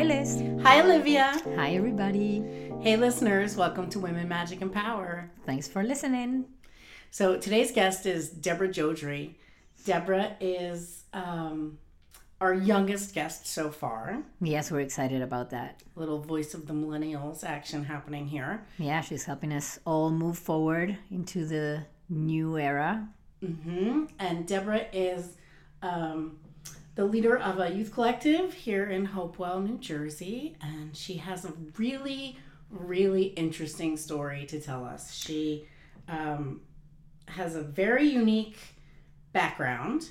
Hi, Liz. Hi, Olivia. Hi, everybody. Hey, listeners. Welcome to Women, Magic, and Power. Thanks for listening. So, today's guest is Deborah Jodrey. Deborah is um, our youngest guest so far. Yes, we're excited about that. Little voice of the millennials action happening here. Yeah, she's helping us all move forward into the new era. hmm And Deborah is um, the leader of a youth collective here in Hopewell, New Jersey. And she has a really, really interesting story to tell us. She um, has a very unique background.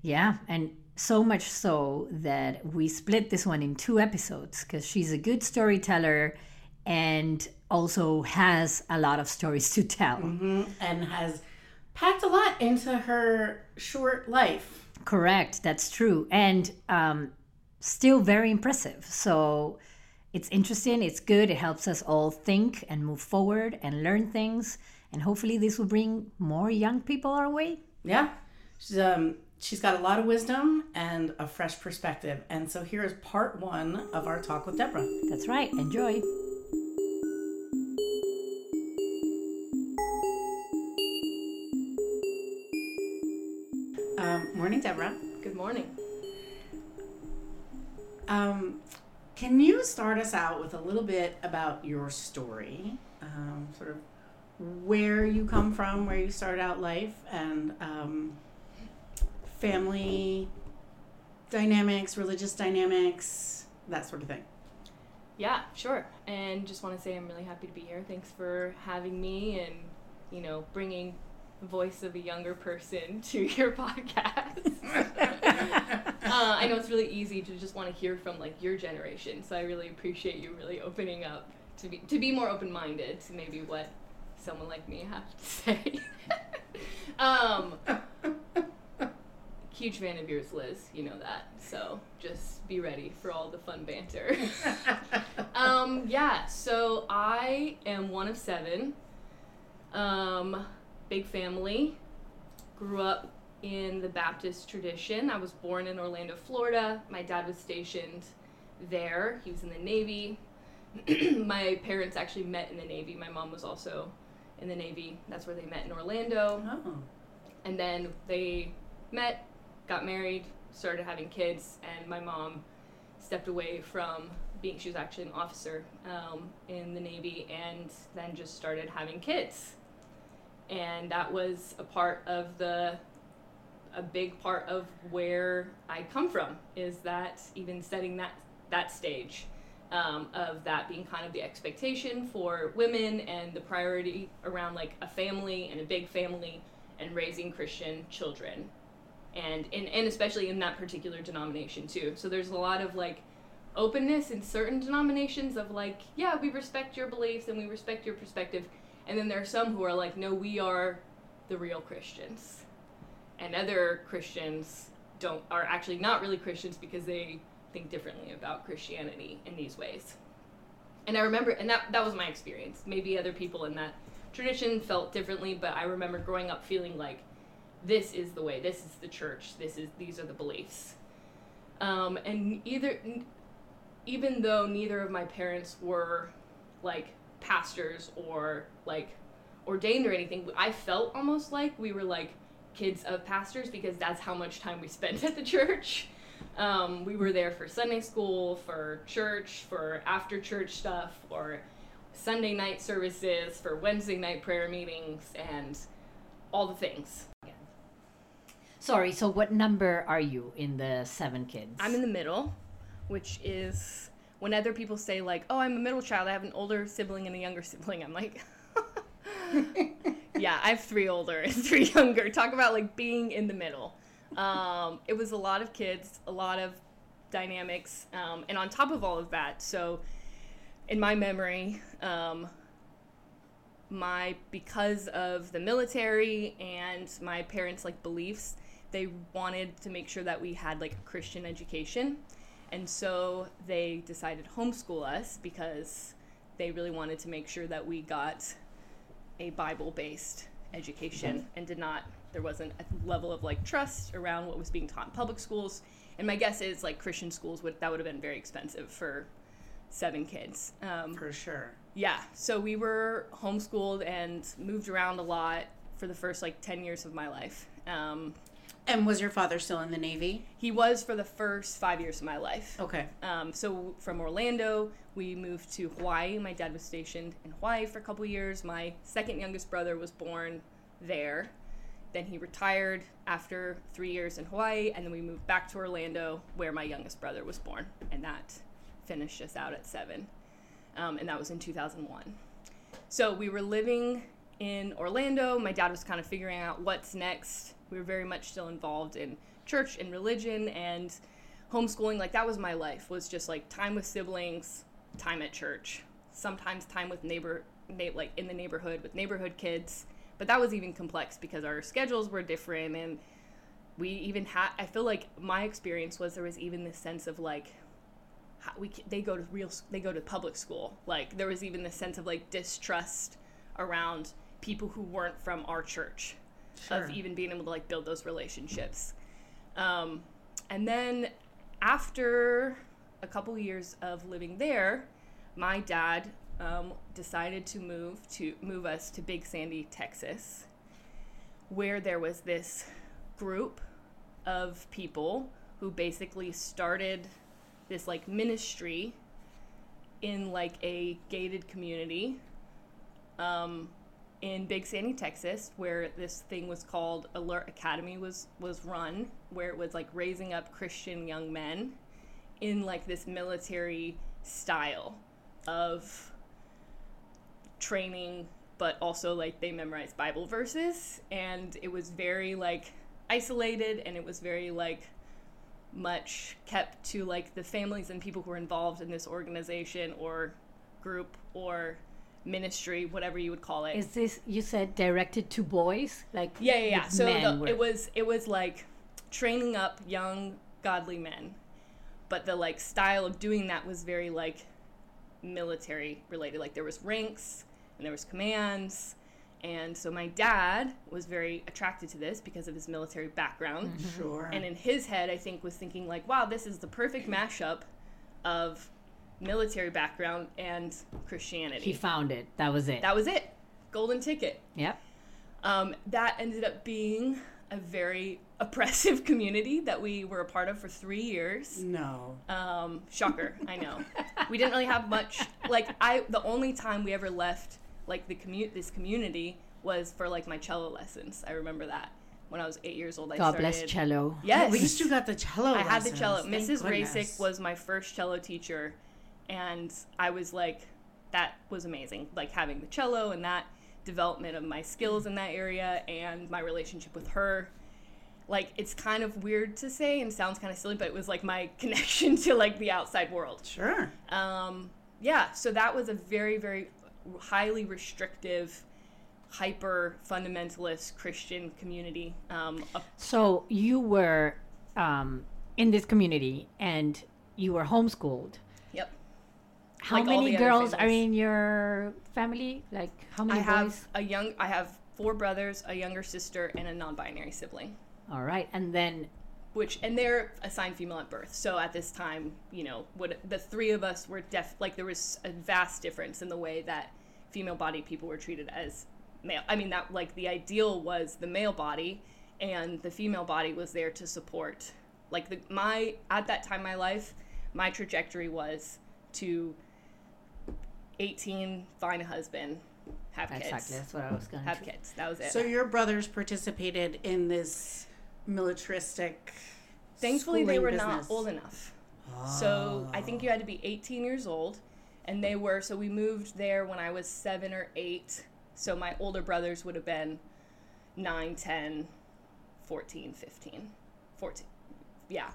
Yeah, and so much so that we split this one in two episodes because she's a good storyteller and also has a lot of stories to tell. hmm And has packed a lot into her short life. Correct, that's true. And um, still very impressive. So it's interesting, it's good, it helps us all think and move forward and learn things. And hopefully, this will bring more young people our way. Yeah. She's, um, she's got a lot of wisdom and a fresh perspective. And so here is part one of our talk with Deborah. That's right, enjoy. Morning, Deborah. Good morning. Um, can you start us out with a little bit about your story? Um, sort of where you come from, where you started out life, and um, family dynamics, religious dynamics, that sort of thing. Yeah, sure. And just want to say I'm really happy to be here. Thanks for having me and, you know, bringing voice of a younger person to your podcast. uh, I know it's really easy to just want to hear from like your generation, so I really appreciate you really opening up to be to be more open-minded to maybe what someone like me have to say. um, huge fan of yours, Liz. You know that. So just be ready for all the fun banter. um, yeah. So I am one of seven. Um, big family. Grew up in the Baptist tradition. I was born in Orlando, Florida. My dad was stationed there. He was in the Navy. My parents actually met in the Navy. My mom was also in the Navy. That's where they met in Orlando Oh. and then they met, got married, started having kids, and my mom stepped away from being. She was actually an officer um, in the Navy, and then just started having kids, and that was a part of the a big part of where I come from is that even setting that that stage um, of that being kind of the expectation for women and the priority around like a family and a big family and raising Christian children. And, and, and especially in that particular denomination too. So there's a lot of like openness in certain denominations of like, yeah, we respect your beliefs and we respect your perspective. And then there are some who are like, no, we are the real Christians. And other Christians don't are actually not really Christians because they think differently about Christianity in these ways. And I remember and that that was my experience. Maybe other people in that tradition felt differently, but I remember growing up feeling like this is the way, this is the church, this is these are the beliefs. Um, and either even though neither of my parents were like pastors or like ordained or anything, I felt almost like we were like kids of pastors because that's how much time we spent at the church. Um, we were there for Sunday school, for church, for after church stuff, or Sunday night services, for Wednesday night prayer meetings, and all the things. Sorry, so what number are you in the seven kids? I'm in the middle, which is when other people say like, "Oh, I'm a middle child. I have an older sibling and a younger sibling." I'm like, "Yeah, I have three older and three younger." Talk about like being in the middle. Um, it was a lot of kids, a lot of dynamics, um, and on top of all of that, so in my memory, um, my because of the military and my parents like beliefs, they wanted to make sure that we had like a Christian education. And so they decided to homeschool us because they really wanted to make sure that we got a Bible based education and did not there wasn't a level of like trust around what was being taught in public schools. And my guess is like christian schools would that would have been very expensive for seven kids. Um, For sure. yeah. So we were homeschooled and moved around a lot for the first like 10 years of my life. Um, And was your father still in the Navy? he was for the first five years of my life Okay. um, so from Orlando, we moved to Hawaii. My dad was stationed in Hawaii for a couple years. My second youngest brother was born there. Then he retired after three years in Hawaii, and then we moved back to Orlando, where my youngest brother was born, and that finished us out at seven. Um, and that was in 2001. So we were living in Orlando. My dad was kind of figuring out what's next. We were very much still involved in church and religion and homeschooling. Like that was my life. Was just like time with siblings, time at church, sometimes time with neighbor, na- like in the neighborhood with neighborhood kids. But that was even complex because our schedules were different and we even had. I feel like my experience was there was even this sense of like how we they go to real they go to public school like there was even this sense of like distrust around people who weren't from our church Sure. of even being able to like build those relationships um, and then after a couple years of living there my dad um, decided to move to move us to big sandy texas where there was this group of people who basically started this like ministry in like a gated community um, in Big Sandy, Texas, where this thing was called Alert Academy was was run, where it was like raising up Christian young men in like this military style of training, but also like they memorized Bible verses, and it was very like isolated, and it was very like much kept to like the families and people who were involved in this organization or group or ministry, whatever you would call it. Is this you said directed to boys? Like yeah, yeah, yeah. So the, it was it was like training up young godly men, but the like style of doing that was very like military related. Like there was ranks and there was commands. And so my dad was very attracted to this because of his military background. Mm-hmm. Sure. And in his head, I think was thinking like, wow, this is the perfect mashup of military background and Christianity. he found it. That was it. that was it. Golden ticket. yep. Um, that ended up being a very oppressive community that we were a part of for three years. no. Um, shocker, I know. We didn't really have much. Like I, the only time we ever left like the commute this community was for like my cello lessons. I remember that when I was eight years old. I God started. bless cello. Yes, At least you got the cello. I had the cello. Thank Mrs. goodness. Rasick was my first cello teacher, and I was like, that was amazing. Like having the cello and that development of my skills in that area and my relationship with her. Like it's kind of weird to say and sounds kind of silly, but it was like my connection to like the outside world. Sure. Um, yeah, so that was a very, very highly restrictive, hyper fundamentalist Christian community. Um, a So you were um, in this community and you were homeschooled. How Like many girls are in your family? Like how many I have boys? a young. I have four brothers, a younger sister, and a non-binary sibling. All right, and then Which and they're assigned female at birth. So at this time, you know, what the three of us were def like there was a vast difference in the way that female-bodied people were treated as male. I mean, that like the ideal was the male body, and the female body was there to support. Like the my at that time in my life, my trajectory was to 18, find a husband, have kids, exactly that's what I was going to. have kids. That was it. So your brothers participated in this militaristic. Thankfully, they were business. not old enough. So I think you had to be 18 years old, and they were. So we moved there when I was seven or eight. So my older brothers would have been 9, 10, 14, 15, 14. Yeah.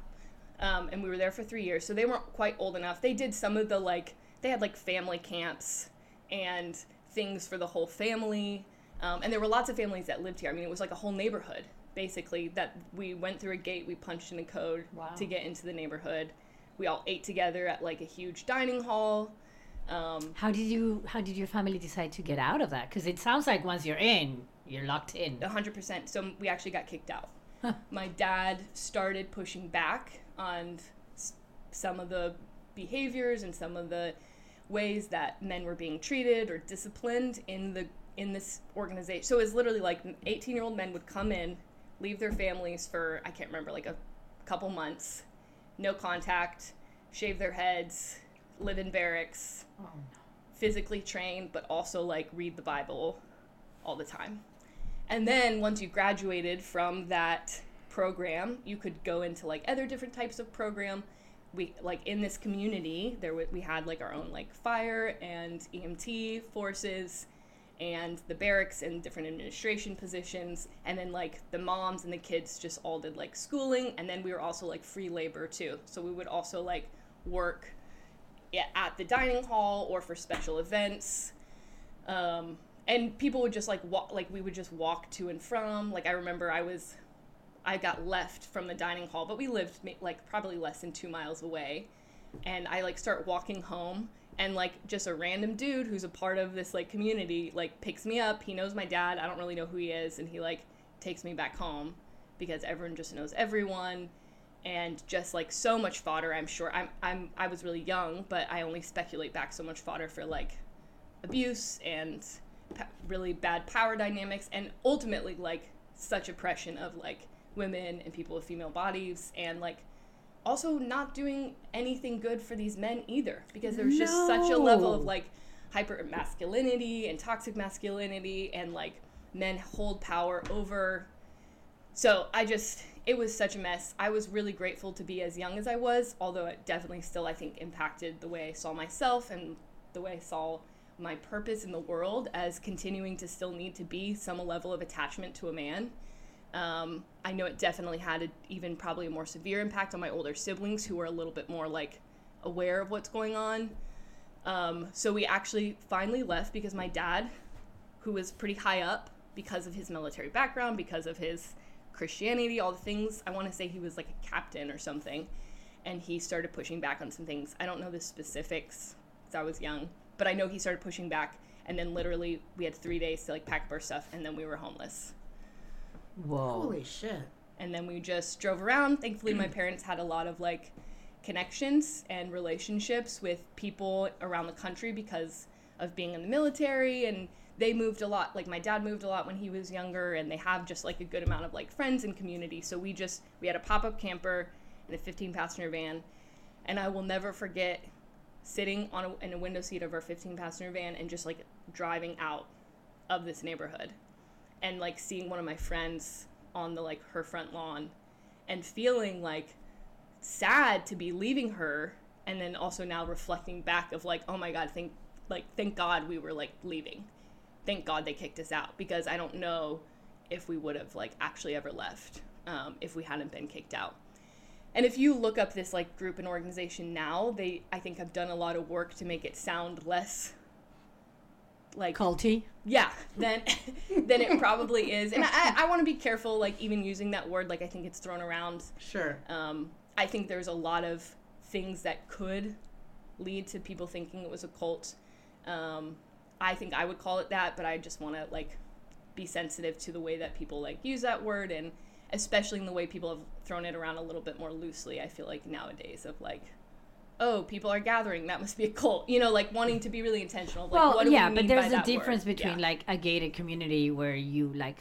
Um, and we were there for three years. So they weren't quite old enough. They did some of the like, they had like family camps and things for the whole family. Um, and there were lots of families that lived here. I mean, it was like a whole neighborhood, basically, that we went through a gate, we punched in a code Wow. to get into the neighborhood. We all ate together at like a huge dining hall. Um, How did you? How did your family decide to get out of that? Because it sounds like once you're in, you're locked in. 100%. So we actually got kicked out. My dad started pushing back on s- some of the behaviors and some of the ways that men were being treated or disciplined in the in this organization. So it was literally like 18-year-old men would come in, leave their families for I can't remember like a couple months, no contact, shave their heads, live in barracks, Oh, no. physically trained, but also like read the Bible all the time. And then once you graduated from that program, you could go into like other different types of program. We like in this community, there we had like our own like fire and EMT forces and the barracks and different administration positions and then like the moms and the kids just all did like schooling and then we were also like free labor too. So we would also like work at the dining hall or for special events. Um, and people would just like walk, like we would just walk to and from. Like I remember I was, I got left from the dining hall, but we lived like probably less than two miles away. And I like start walking home and like just a random dude who's a part of this like community like picks me up. He knows my dad. I don't really know who he is. And he like takes me back home because everyone just knows everyone and just like so much fodder i'm sure i'm i'm i was really young but i only speculate back so much fodder for like abuse and really bad power dynamics and ultimately like such oppression of like women and people with female bodies and like also not doing anything good for these men either because there's just such a level of like hyper masculinity and toxic masculinity and like men hold power over so I just, it was such a mess. I was really grateful to be as young as I was, although it definitely still, I think, impacted the way I saw myself and the way I saw my purpose in the world as continuing to still need to be some level of attachment to a man. Um, I know it definitely had a, even probably a more severe impact on my older siblings who were a little bit more like aware of what's going on. Um, so we actually finally left because my dad, who was pretty high up because of his military background, because of his Christianity, all the things. I want to say he was like a captain or something, and he started pushing back on some things. I don't know the specifics because I was young, but I know he started pushing back, and then literally we had three days to like pack up our stuff, and then we were homeless. Whoa. Holy shit. And then we just drove around. Thankfully, my parents had a lot of like connections and relationships with people around the country because of being in the military and they moved a lot like my dad moved a lot when he was younger and they have just like a good amount of like friends and community so we just we had a pop-up camper and a 15 passenger van and i will never forget sitting on a, in a window seat of our 15 passenger van and just like driving out of this neighborhood and like seeing one of my friends on the like her front lawn and feeling like sad to be leaving her and then also now reflecting back of like oh my god thank like thank god we were like leaving. Thank god they kicked us out because i don't know if we would have like actually ever left um, if we hadn't been kicked out. And if you look up this like group and organization now they i think have done a lot of work to make it sound less like Culty. yeah then then it probably is and i, I want to be careful like even using that word like i think it's thrown around Sure. um, i think there's a lot of things that could lead to people thinking it was a cult um, i think i would call it that but i just want to like be sensitive to the way that people like use that word and especially in the way people have thrown it around a little bit more loosely i feel like nowadays of like oh people are gathering that must be a cult you know like wanting to be really intentional like, well, what do yeah, we but there's a that word? difference between Yeah. like a gated community where you like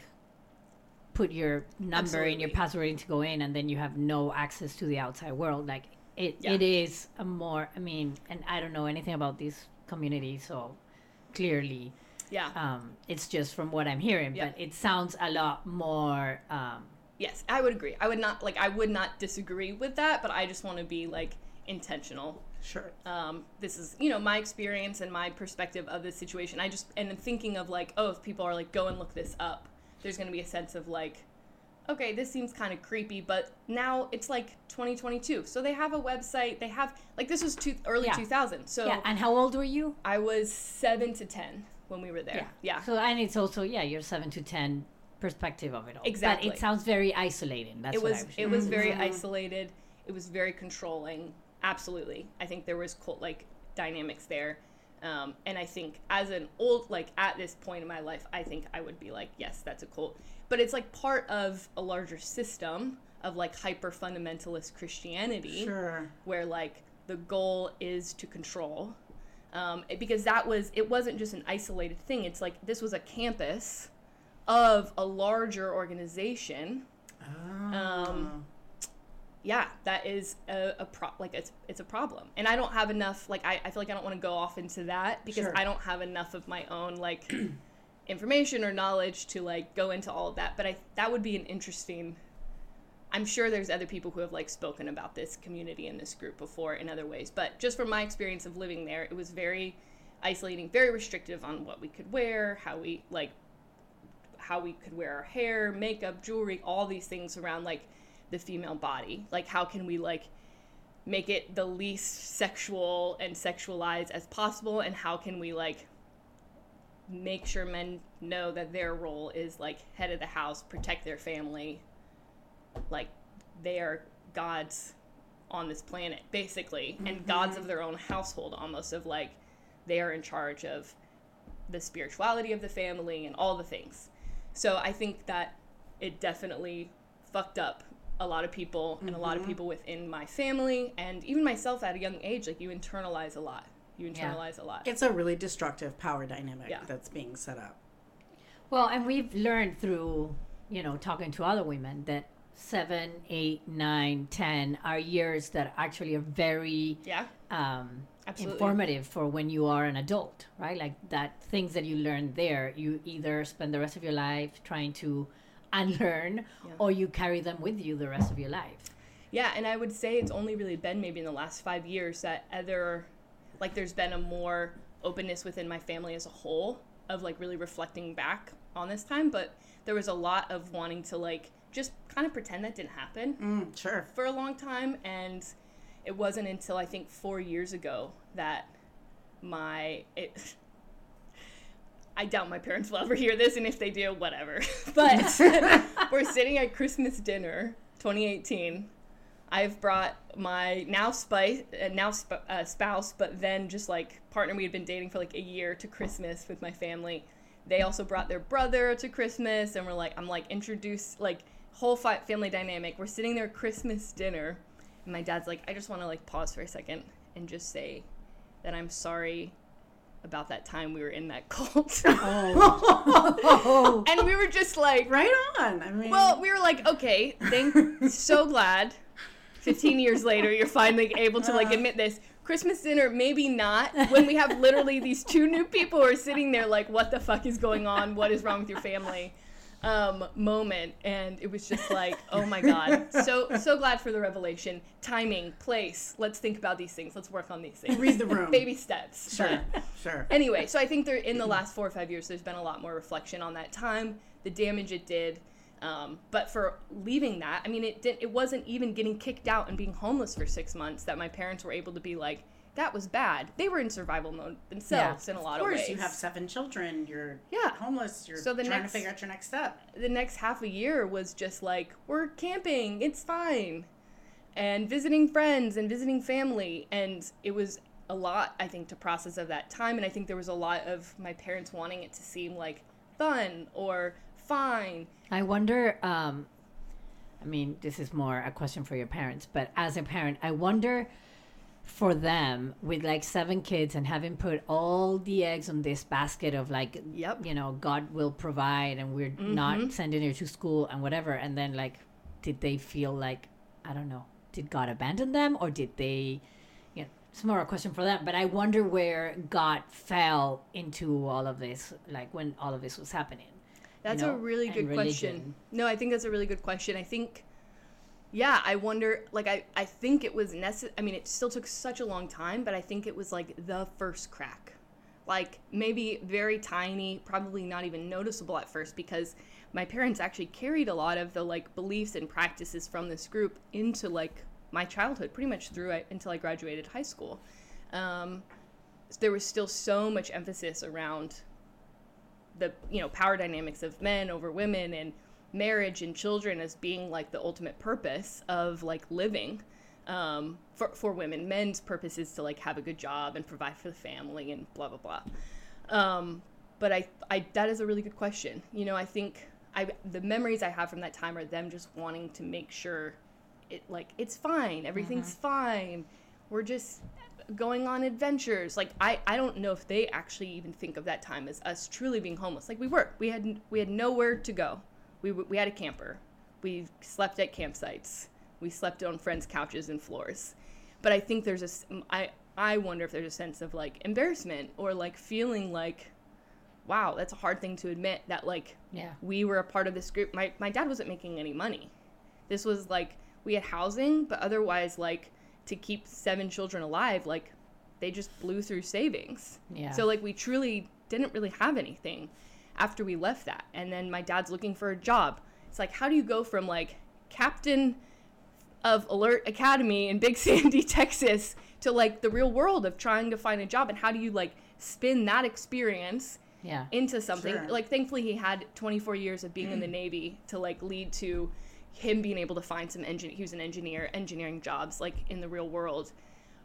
put your number and your password in to go in, and then you have no access to the outside world. Like it, Yeah. it is a more. I mean, and I don't know anything about this community, so clearly, yeah um, it's just from what I'm hearing. Yeah. But it sounds a lot more. Um, Yes, I would agree. I would not like I would not disagree with that, but I just want to be like intentional. Sure. Um, this is you know my experience and my perspective of this situation. I just and then thinking of like oh if people are like go and look this up, there's gonna be a sense of like okay this seems kind of creepy, but now it's like 2022, so they have a website. They have like this was two, early Yeah. 2000, so yeah. And how old were you? I was seven to ten when we were there. Yeah, yeah. So and it's also yeah, your seven to ten perspective of it all. Exactly. But it sounds very isolating. That's it what was I was. it was very isolated it was very controlling absolutely i think there was cult like dynamics there Um, and I think as an old, like at this point in my life, I think I would be like, yes, that's a cult. But it's like part of a larger system of like hyper fundamentalist Christianity, Sure. where like the goal is to control. Um, because that was, it wasn't just an isolated thing. It's like this was a campus of a larger organization Um, yeah, that is a, a pro- like it's it's a problem, and I don't have enough. Like I, I feel like I don't want to go off into that because Sure. I don't have enough of my own like information or knowledge to like go into all of that. But I that would be an interesting. I'm sure there's other people who have like spoken about this community and this group before in other ways, but just from my experience of living there, it was very isolating, very restrictive on what we could wear, how we like how we could wear our hair, makeup, jewelry, all these things around like the female body. Like how can we like make it the least sexual and sexualized as possible and how can we like make sure men know that their role is like head of the house, protect their family. Like they are gods on this planet basically and mm-hmm. gods of their own household almost of like they are in charge of the spirituality of the family and all the things. So I think that it definitely fucked up a lot of people and a lot of people within my family and even myself at a young age. Like you internalize a lot. You Yeah. internalize a lot. It's a really destructive power dynamic Yeah. that's being set up. Well, and we've learned through, you know, talking to other women that seven, eight, nine, ten are years that actually are very yeah. um, Absolutely. informative for when you are an adult, right? Like that things that you learn there, you either spend the rest of your life trying to unlearn Yeah. or you carry them with you the rest of your life. Yeah, and I would say it's only really been maybe in the last five years that other, like, there's been a more openness within my family as a whole of like really reflecting back on this time. But there was a lot of wanting to like just kind of pretend that didn't happen Mm, sure. for a long time. And it wasn't until I think four years ago that my, it, I doubt my parents will ever hear this, and if they do, whatever. But we're sitting at Christmas dinner 2018. I've brought my now spice, uh, now sp- uh, spouse, but then just like partner we had been dating for like a year to Christmas with my family. They also brought their brother to Christmas, and we're like, I'm like introduced like whole fi- family dynamic. We're sitting there at Christmas dinner, and my dad's like, I just want to like pause for a second and just say that I'm sorry about that time we were in that cult. Oh, and we were just like, Right on. I mean, well, we were like, okay, thank, so glad. Fifteen years later, you're finally able to like uh. admit this. Christmas dinner, maybe not. When we have literally these two new people who are sitting there, like, what the fuck is going on? What is wrong with your family? Um, moment, and it was just like, oh my god, so so glad for the revelation. Timing, place. Let's think about these things. Let's work on these things. read the room. Baby steps. Sure. but- Sure. anyway, so I think there in the last four or five years, there's been a lot more reflection on that time, the damage it did. Um, but for leaving that, I mean, it didn't. It wasn't even getting kicked out and being homeless for six months that my parents were able to be like, that was bad. They were in survival mode themselves in a lot Of ways. of, course, ways. you have seven children. You're Yeah. homeless. You're So the trying next- to figure out your next step. the next half a year was just like we're camping it's fine and visiting friends and visiting family and it was a lot i think to process of that time and i think there was a lot of my parents wanting it to seem like fun or fine I wonder. Um, I mean, this is more a question for your parents, but as a parent, I wonder for them with like seven kids and having put all the eggs on this basket of like, Yep. you know, God will provide and we're not mm-hmm. sending her to school and whatever. And then, like, did they feel like, I don't know, did God abandon them or did they, you know, it's more a question for them. But I wonder where God fell into all of this, like when all of this was happening. That's know, a really good question. No, I think that's a really good question. I think, yeah, I wonder, like, I, I think it was necessary. I mean, it still took such a long time, but I think it was like the first crack. Like, maybe very tiny, probably not even noticeable at first because my parents actually carried a lot of the like beliefs and practices from this group into like my childhood, pretty much through until I graduated high school. Um, there was still so much emphasis around the you know power dynamics of men over women and marriage and children as being like the ultimate purpose of like living um, for for women. Men's purpose is to like have a good job and provide for the family and blah blah blah. Um, but I, I that is a really good question. You know, I think I the memories I have from that time are them just wanting to make sure it like it's fine, everything's fine. We're just going on adventures. Like I, I don't know if they actually even think of that time as us truly being homeless. Like we were. We had we had nowhere to go. We we had a camper. We slept at campsites. We slept on friends' couches and floors. But I think there's a I I wonder if there's a sense of like embarrassment or like feeling like wow, that's a hard thing to admit that like Yeah. we were a part of this group. My my dad wasn't making any money. This was like we had housing, but otherwise like to keep seven children alive, like they just blew through savings. Yeah. So like we truly didn't really have anything after we left that. And then my dad's looking for a job. It's like how do you go from like captain of Alert Academy in Big Sandy, Texas to like the real world of trying to find a job and how do you like spin that experience Yeah. into something Sure. like thankfully he had 24 years of being in the navy to like lead to him being able to find some engine he was an engineer engineering jobs like in the real world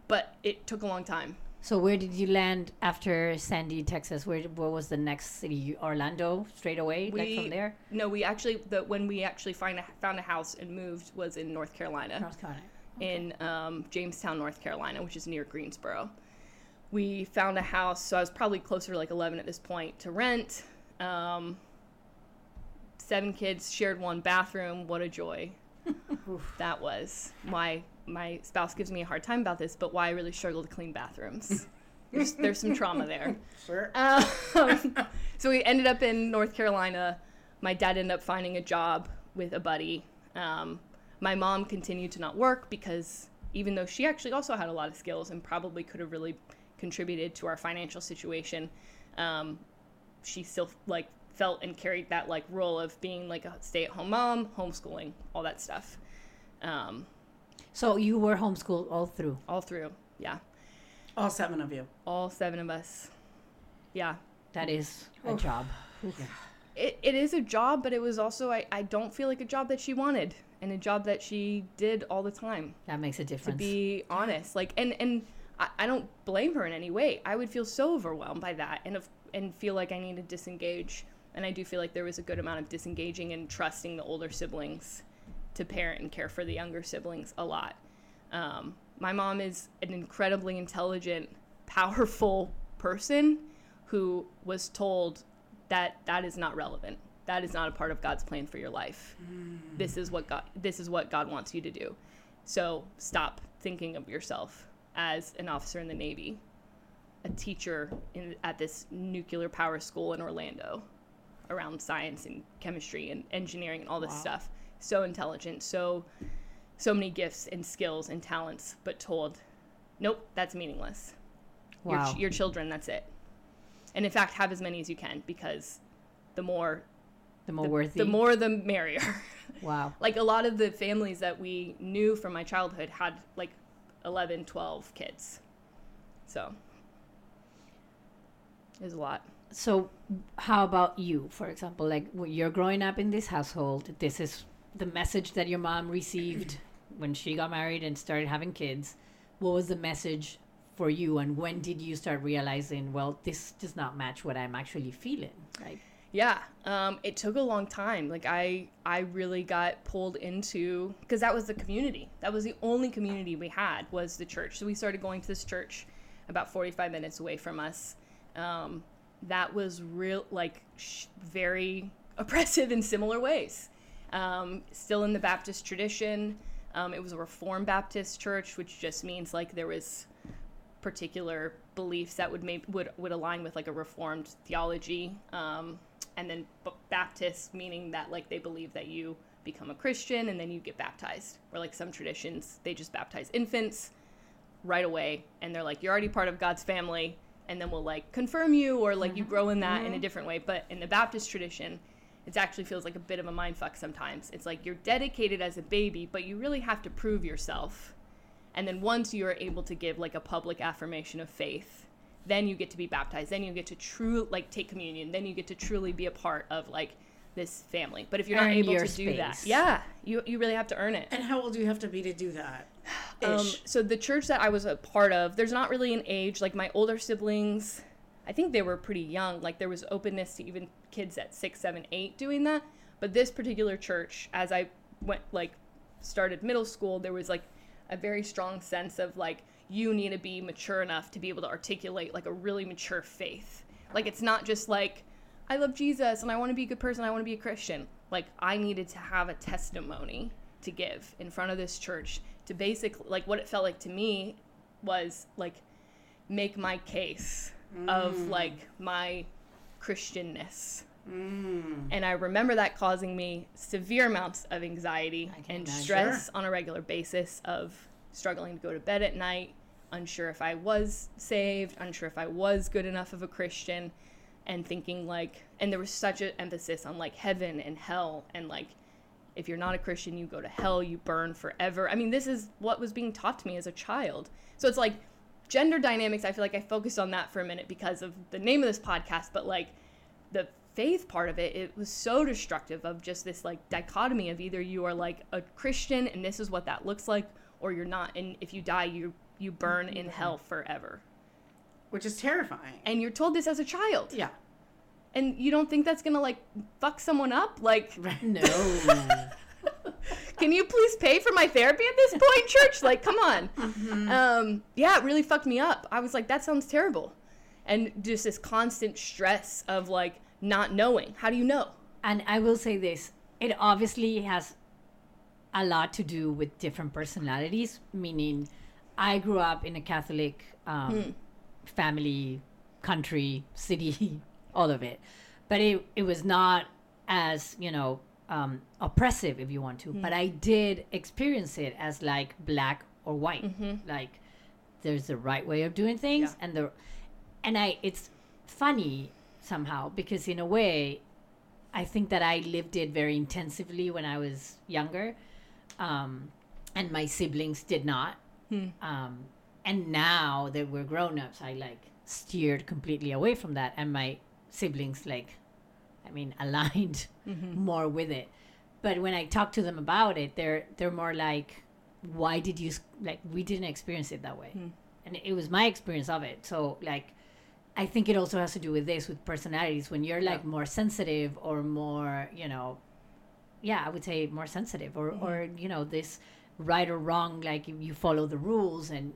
but it took a long time So where did you land after Sandy, Texas? Where what was the next city? Orlando, straight away, like from there, no we actually the when we actually find a, found a house and moved was in north carolina North Carolina. in um, Jamestown, North Carolina, which is near Greensboro. We found a house, so I was probably closer to like 11 at this point to rent. Um, seven kids shared one bathroom. What a joy that was. My my spouse gives me a hard time about this, but why I really struggle to clean bathrooms. there's, there's some trauma there. Sure. Um, so we ended up in North Carolina. My dad ended up finding a job with a buddy. Um, my mom continued to not work because even though she actually also had a lot of skills and probably could have really contributed to our financial situation, um, she still like felt and carried that like role of being like a stay-at-home mom, homeschooling, all that stuff, um, So you were homeschooled all through. all through. Yeah, All seven of you. all seven of us. Yeah, That is a job. it, it is a job, but it was also I, I don't feel like a job that she wanted and a job that she did all the time. That makes a difference. To be honest, like and and I, I don't blame her in any way. I would feel so overwhelmed by that and of, and feel like I need to disengage. And I do feel like there was a good amount of disengaging and trusting the older siblings to parent and care for the younger siblings a lot. Um, my mom is an incredibly intelligent, powerful person who was told that that is not relevant. That is not a part of God's plan for your life. This is what God this is what God wants you to do. So stop thinking of yourself as an officer in the Navy, a teacher in, at this nuclear power school in Orlando around science and chemistry and engineering and all this Wow. stuff. So intelligent, so so many gifts and skills and talents, but told, nope, that's meaningless. Your, Wow. ch- your children, that's it. And in fact, have as many as you can because the more the more the, worthy. the more the merrier. Wow. like a lot of the families that we knew from my childhood had like 11 12 kids so there's a lot So, how about you, for example? Like, when you're growing up in this household, this is the message that your mom received when she got married and started having kids. What was the message for you, and when did you start realizing, well, this does not match what I'm actually feeling? Like, yeah um, it took a long time. Like i i really got pulled into because that was the community. That was the only community we had was the church. So we started going to this church about 45 minutes away from us. Um, that was real like sh- very oppressive in similar ways um, still in the baptist tradition. Um, it was a reformed baptist church which just means like there was particular beliefs that would make would would align with like a reformed theology. Um, and then B- baptist meaning that like they believe that you become a christian and then you get baptized. Or like some traditions they just baptize infants right away and they're like you're already part of god's family and then we'll like confirm you or like you grow in that in a different way. But in the baptist tradition it actually feels like a bit of a mind fuck sometimes it's like you're dedicated as a baby but you really have to prove yourself and then once you're able to give like a public affirmation of faith, then you get to be baptized. Then you get to true like take communion. Then you get to truly be a part of like this family. But if you're not Earn able your to do that, yeah, you you really have to earn it. And how old do you have to be to do that? Um, so the church that I was a part of, there's not really an age. Like my older siblings, I think they were pretty young. Like there was openness to even kids at six, seven, eight doing that. But this particular church, as I went like started middle school, there was like a very strong sense of like you need to be mature enough to be able to articulate like a really mature faith. Like it's not just like I love Jesus and I want to be a good person, I want to be a Christian. Like I needed to have a testimony to give in front of this church to basically like what it felt like to me was like make my case of mm. like my Christianness. Mm. And I remember that causing me severe amounts of anxiety and imagine. stress on a regular basis of struggling to go to bed at night, unsure if I was saved, unsure if I was good enough of a Christian, and thinking like, and there was such an emphasis on like heaven and hell, and like, if you're not a Christian, you go to hell, you burn forever. I mean, this is what was being taught to me as a child. So it's like gender dynamics. I feel like I focused on that for a minute because of the name of this podcast, but like the faith part of it, it was so destructive of just this like dichotomy of either you are like a Christian and this is what that looks like, or you're not, and if you die, you you burn mm-hmm. in hell forever. Which is terrifying. And you're told this as a child, Yeah. and you don't think that's gonna like fuck someone up, like. No. can you please pay for my therapy at this point, church? Like, come on. Um, yeah, it really fucked me up. I was like, that sounds terrible. And just this constant stress of like not knowing. How do you know? and I will say this it obviously has a lot to do with different personalities, meaning I grew up in a Catholic um, family, country, city, all of it. But it, it was not as, you know, um, oppressive, if you want to. But I did experience it as like black or white. Like there's the right way of doing things Yeah. and the and I it's funny somehow because in a way I think that I lived it very intensively when I was younger, um, and my siblings did not. Um, and now that we're grown ups, I like steered completely away from that, and my siblings like, I mean, aligned mm-hmm. more with it. But when I talk to them about it, they're they're more like, "Why did you like? We didn't experience it that way." Hmm. and it was my experience of it. So like, I think it also has to do with this with personalities. When you're like more sensitive or more, you know, yeah, I would say more sensitive or or mm-hmm. you know this right or wrong. Like if you follow the rules and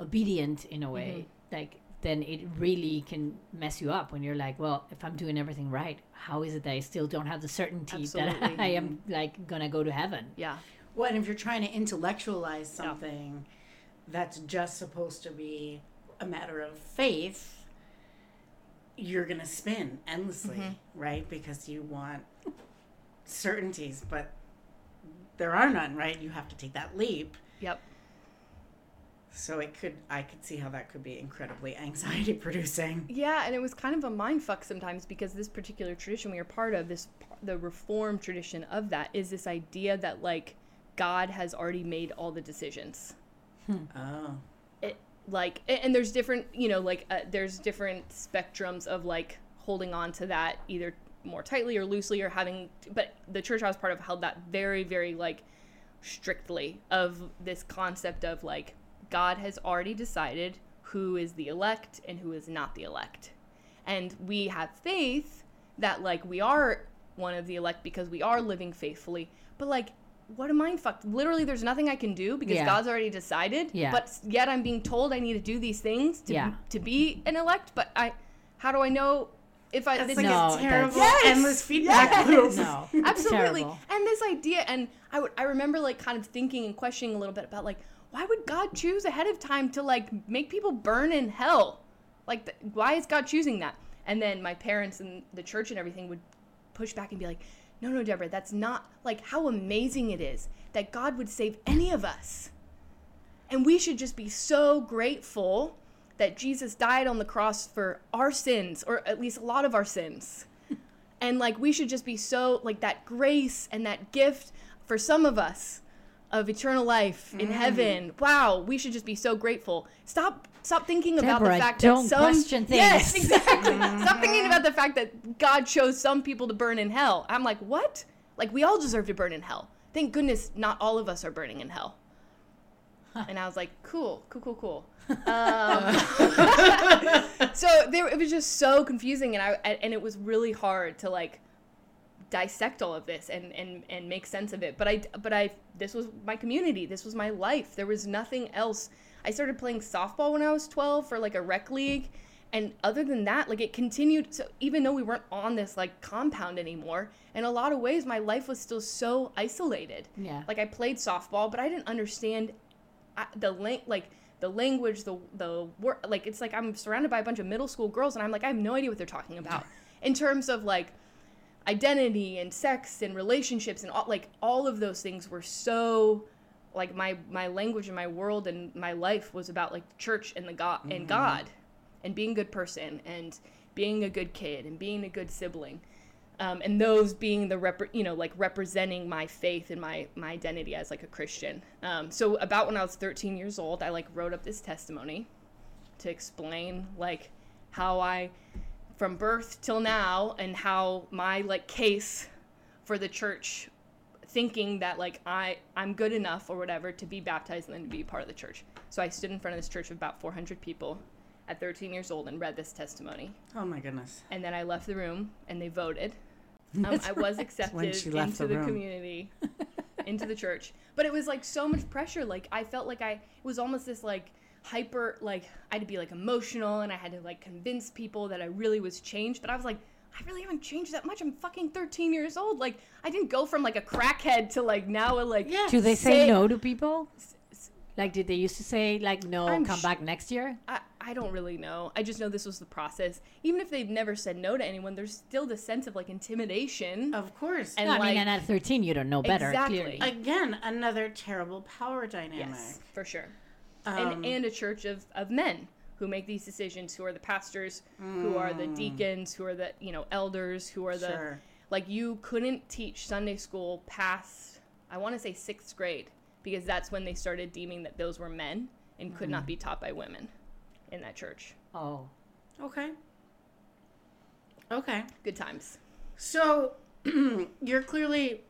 obedient in a way, mm-hmm. like then it really can mess you up when you're like, well, if I'm doing everything right, how is it that I still don't have the certainty that I am like gonna go to heaven? Yeah. Well, and if you're trying to intellectualize something that's just supposed to be a matter of faith, you're going to spin endlessly, mm-hmm. right? Because you want certainties, but there are none, right? You have to take that leap. Yep. So it could, I could see how that could be incredibly anxiety producing. Yeah, and it was kind of a mind fuck sometimes because this particular tradition we are part of, this the reform tradition of that is this idea that like God has already made all the decisions. Oh. it like and there's different you know like uh, there's different spectrums of like holding on to that either more tightly or loosely or having but the church i was part of held that very very like strictly of this concept of like god has already decided who is the elect and who is not the elect and we have faith that like we are one of the elect because we are living faithfully but like what a mind fuck literally there's nothing i can do because Yeah. god's already decided Yeah. but yet i'm being told i need to do these things to, Yeah. to be an elect but i how do i know if i It's this like No, a terrible, Yes! endless feedback Yes! loop. No, absolutely terrible. and this idea and i would i remember like kind of thinking and questioning a little bit about like why would god choose ahead of time to like make people burn in hell? Like th- why is god choosing that? And then my parents and the church and everything would push back and be like no no deborah that's not like how amazing it is that god would save any of us. And we should just be so grateful that jesus died on the cross for our sins or at least a lot of our sins. And like we should just be so like that grace and that gift for some of us of eternal life in heaven. Wow we should just be so grateful. Stop stop thinking about the fact don't that some question yes things. exactly. Stop thinking about the fact that god chose some people to burn in hell. I'm like what? Like we all deserve to burn in hell. Thank goodness not all of us are burning in hell. And I was like, cool, cool, cool, cool. Um, so there, it was just so confusing, and I and it was really hard to like dissect all of this and and and make sense of it. But I but I this was my community. This was my life. There was nothing else. I started playing softball when I was 12 for like a rec league. And other than that, like it continued. So even though we weren't on this like compound anymore, in a lot of ways, my life was still so isolated. Yeah. Like I played softball, but I didn't understand uh, the lang- like the language, the the word. Like it's like I'm surrounded by a bunch of middle school girls, and I'm like I have no idea what they're talking about in terms of like identity and sex and relationships and all like all of those things were so like my my language and my world and my life was about like the church and the god and god and being a good person and being a good kid and being a good sibling um, and those being the rep- you know like representing my faith and my my identity as like a christian. Um, so about when i was 13 years old i like wrote up this testimony to explain like how i from birth till now and how my like case for the church thinking that like I I'm good enough or whatever to be baptized and then to be part of the church. So I stood in front of this church of about 400 people at 13 years old and read this testimony. Oh my goodness. And then I left the room and they voted. Um, I was accepted into the the, community, into the church. But it was like so much pressure. Like I felt like I it was almost this like hyper like I had to be like emotional and I had to like convince people that I really was changed. But I was like, I really haven't changed that much. I'm fucking 13 years old. Like I didn't go from like a crackhead to like now a like Yeah. Do they say, Say- no to people? Like, did they used to say like no, I'm come sh- back next year? I, I don't really know. I just know this was the process. Even if they've never said no to anyone, there's still the sense of like intimidation. Of course. And No, I like, mean, and at 13, you don't know better. Exactly. Clearly. Again, another terrible power dynamic. yes, for sure. Um, and and a church of, of men who make these decisions, who are the pastors, who are the deacons, who are the you know elders, who are the Sure. like you couldn't teach Sunday school past I want to say sixth grade because that's when they started deeming that those were men and could not be taught by women in that church. oh, Okay. Okay. Good times. So you're clearly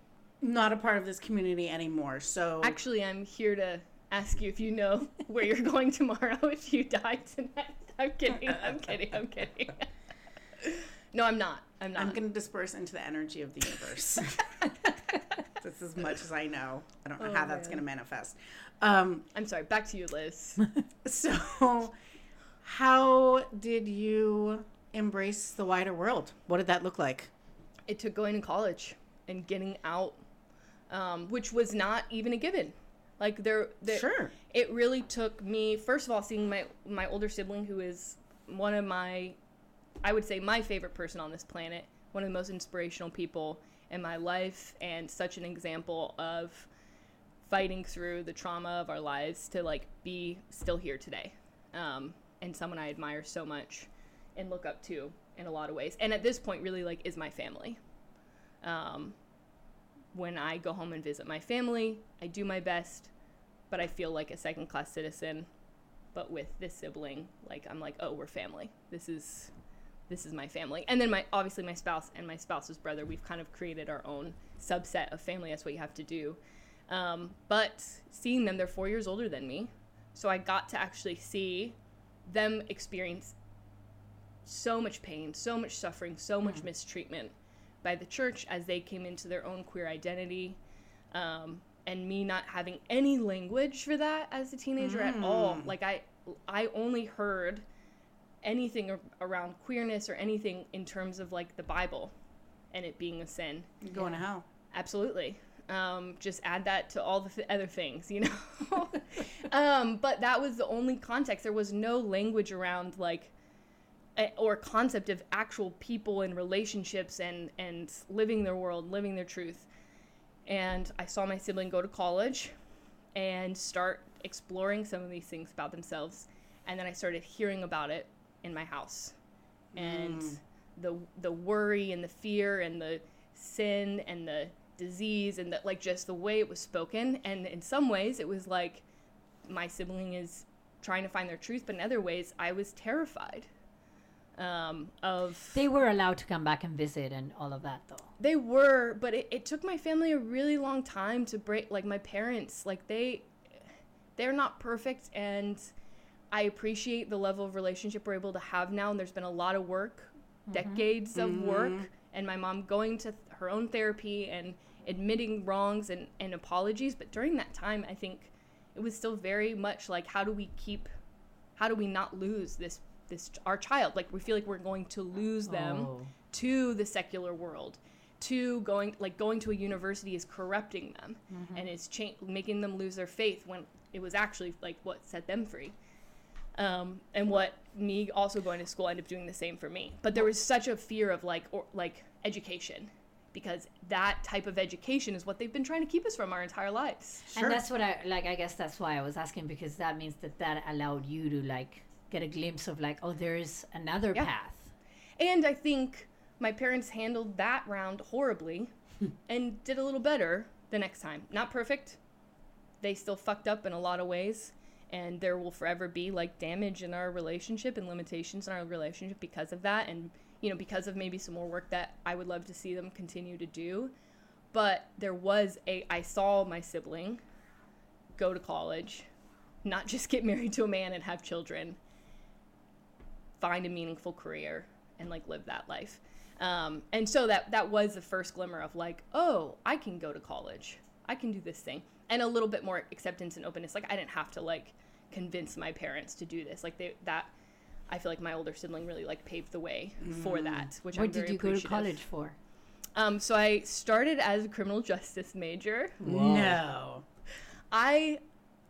not a part of this community anymore. So Actually, I'm here to ask you if you know where you're going tomorrow if you die tonight. I'm kidding. I'm kidding. I'm kidding. no, I'm not. I'm not. I'm going to disperse into the energy of the universe. That's as much as I know. I don't know Oh, how that's going to manifest. Um, I'm sorry. Back to you, Liz. so, how did you embrace the wider world? What did that look like? it took going to college and getting out, um, which was not even a given. Like there, there Sure. it really took me first of all seeing my my older sibling who is one of my i would say my favorite person on this planet one of the most inspirational people in my life and such an example of fighting through the trauma of our lives to like be still here today um, and someone i admire so much and look up to in a lot of ways and at this point really like is my family um, when i go home and visit my family i do my best but I feel like a second class citizen. But with this sibling, like I'm like, oh, we're family. This is this is my family. And then my obviously my spouse and my spouse's brother, we've kind of created our own subset of family. That's what you have to do. Um, but seeing them, they're four years older than me, so I got to actually see them experience so much pain, so much suffering, so much mistreatment by the church as they came into their own queer identity. Um, and me not having any language for that as a teenager at all. Like I, I only heard anything ar- around queerness or anything in terms of like the Bible, and it being a sin. You're going to hell. Absolutely. Um, just add that to all the th- other things, you know. um, but that was the only context. There was no language around like, a, or concept of actual people and relationships and and living their world, living their truth. And I saw my sibling go to college, and start exploring some of these things about themselves. And then I started hearing about it in my house, and mm. the the worry and the fear and the sin and the disease and the, like just the way it was spoken. And in some ways, it was like my sibling is trying to find their truth, but in other ways, I was terrified um, of they were allowed to come back and visit and all of that, though. they were, but it, it took my family a really long time to break. Like my parents, like they, they're not perfect and I appreciate the level of relationship we're able to have now and there's been a lot of work, decades of work and my mom going to th- her own therapy and admitting wrongs and, and apologies, but during that time I think it was still very much like how do we keep how do we not lose this this our child like we feel like we're going to lose them Oh. to the secular world to going like going to a university is corrupting them and it's cha- making them lose their faith when it was actually like what set them free um, and what me also going to school ended up doing the same for me but there was such a fear of like or like education because that type of education is what they've been trying to keep us from our entire lives And that's what I like. I guess that's why I was asking because that means that that allowed you to like get a glimpse of like, oh, there's another Yeah. path. And I think my parents handled that round horribly and did a little better the next time. Not perfect. They still fucked up in a lot of ways. And there will forever be like damage in our relationship and limitations in our relationship because of that. And, you know, because of maybe some more work that I would love to see them continue to do. But there was a, I saw my sibling go to college, not just get married to a man and have children, find a meaningful career and like live that life. Um, and so that that was the first glimmer of like, oh, I can go to college. I can do this thing. And a little bit more acceptance and openness. Like I didn't have to like convince my parents to do this. Like they that I feel like my older sibling really like paved the way for that, which What I'm did very you go to college for? Um, so I started as a criminal justice major. No. I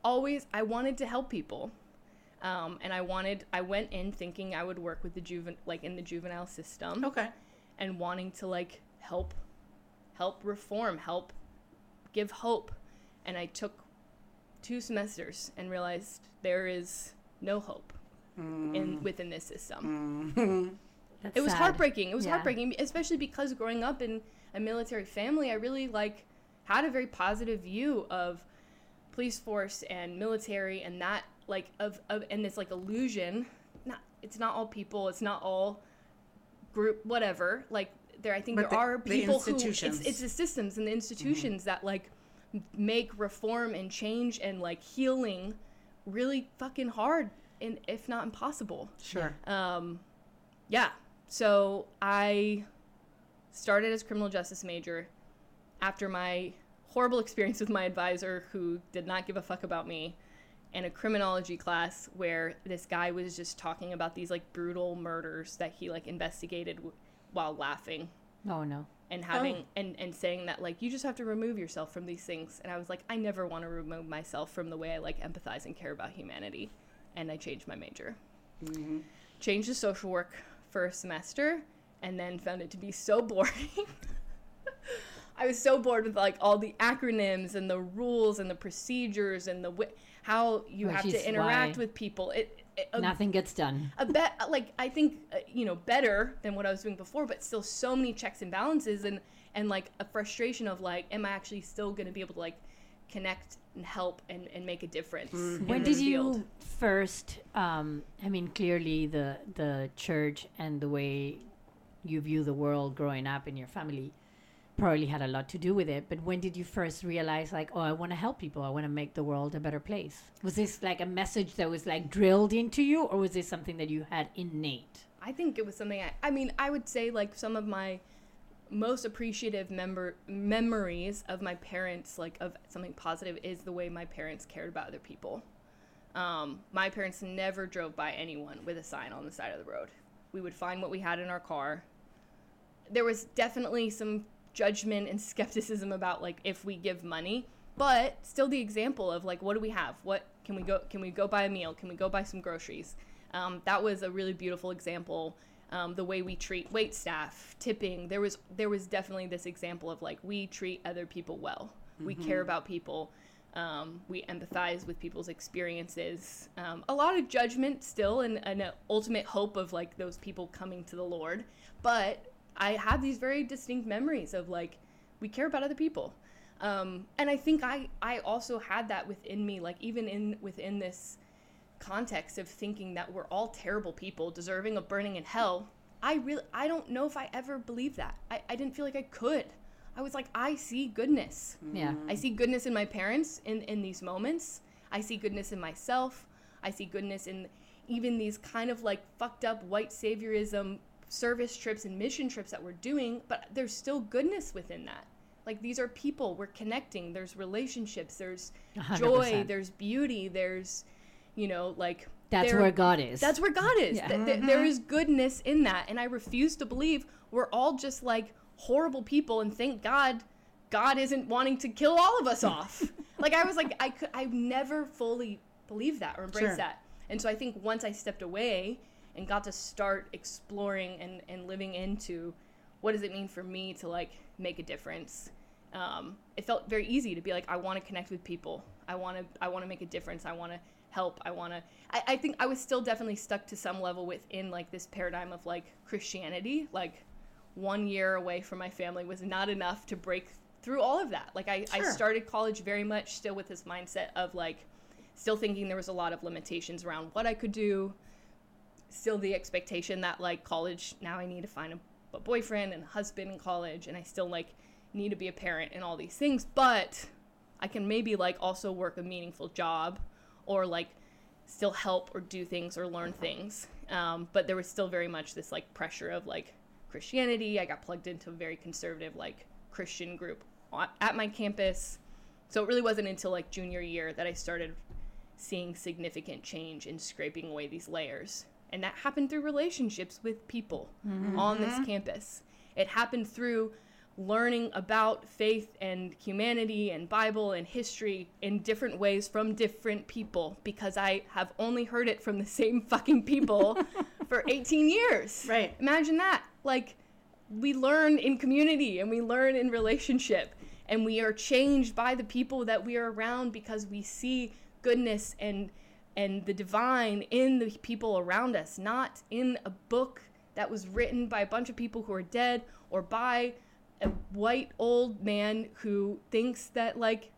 always I wanted to help people. Um, and I wanted I went in thinking I would work with the juven like in the juvenile system Okay. and wanting to like help help reform, help give hope. And I took two semesters and realized there is no hope in within this system. That's It was sad. heartbreaking. It was Yeah. heartbreaking, especially because growing up in a military family, I really like had a very positive view of police force and military and that like of, of and this like illusion. Not it's not all people. It's not all group whatever. Like there, I think But there the- are the people who it's, it's the systems and the institutions that like make reform and change and like healing really fucking hard and if not impossible Sure. um, yeah so i started as criminal justice major after my horrible experience with my advisor who did not give a fuck about me and a criminology class where this guy was just talking about these like brutal murders that he like investigated w- while laughing. Oh no. and having oh. and and saying that like you just have to remove yourself from these things. And i was like i never want to remove myself from the way i like empathize and care about humanity. And i changed my major. Mm-hmm. Changed to social work for a semester and then found it to be so boring. I was so bored with like all the acronyms and the rules and the procedures and the wi- how you Which have to interact with people it, it a Nothing gets done. a bet like I think uh, you know better than what I was doing before, but still so many checks and balances and and like a frustration of like, am I actually still going to be able to like connect and help and, and make a difference? in When this did you first? Um, I mean, clearly the the church and the way you view the world growing up in your family probably had a lot to do with it. But when did you first realize, like, oh, I want to help people. I want to make the world a better place. Was this like a message that was like drilled into you, or was this something that you had innate? I think it was something I, I mean, I would say like some of my most appreciative member memories of my parents, like of something positive, is the way my parents cared about other people. Um, my parents never drove by anyone with a sign on the side of the road. We would find what we had in our car. There was definitely some judgment and skepticism about like if we give money, but still the example of like what do we have? What can we go? Can we go buy a meal? Can we go buy some groceries? Um, that was a really beautiful example. Um, the way we treat wait staff, tipping. There was there was definitely this example of like we treat other people well. We care about people. Um, we empathize with people's experiences. Um, a lot of judgment still, and an ultimate hope of like those people coming to the Lord. But I have these very distinct memories of like we care about other people. Um, and I think I, I also had that within me, like even in within this context of thinking that we're all terrible people deserving of burning in hell. I really I don't know if I ever believed that. I, I didn't feel like I could. I was like, I see goodness. Yeah. I see goodness in my parents in, in these moments. I see goodness in myself. I see goodness in even these kind of like fucked up white saviorism service trips and mission trips that we're doing, but there's still goodness within that. Like these are people, we're connecting, there's relationships, there's joy, 100%. there's beauty, there's, you know, like. That's where God is. That's where God is. Yeah. Th- th- there is goodness in that. And I refuse to believe we're all just like horrible people and thank God God isn't wanting to kill all of us off. like I was like, I could, I've never fully believed that or embraced Sure. that. And so I think once I stepped away and got to start exploring and, and living into what does it mean for me to like make a difference, um, it felt very easy to be like, I want to connect with people. I want to, I want to make a difference. I want to help. I want to, I, I think I was still definitely stuck to some level within like this paradigm of like Christianity. Like one year away from my family was not enough to break through all of that. Like I, I started college very much still with this mindset of like, still thinking there was a lot of limitations around what I could do. Still the expectation that like college now I need to find a, a boyfriend and a husband in college, and I still like need to be a parent and all these things. But I can maybe like also work a meaningful job, or like still help or do things or learn things. Um, but there was still very much this like pressure of like Christianity. I got plugged into a very conservative like Christian group at my campus. So it really wasn't until like junior year that I started seeing significant change in scraping away these layers. And that happened through relationships with people mm-hmm. on this mm-hmm. campus. It happened through learning about faith and humanity and Bible and history in different ways from different people because I have only heard it from the same fucking people for 18 years. Right. Imagine that. Like, we learn in community and we learn in relationship and we are changed by the people that we are around because we see goodness and and the divine in the people around us not in a book that was written by a bunch of people who are dead or by a white old man who thinks that like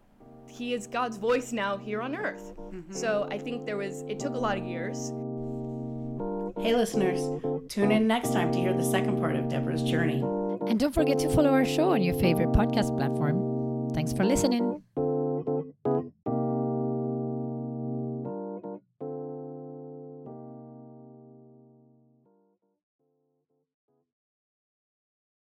he is God's voice now here on earth. Mm-hmm. So I think there was it took a lot of years. Hey, listeners, tune in next time to hear the second part of Deborah's journey. And don't forget to follow our show on your favorite podcast platform. Thanks for listening.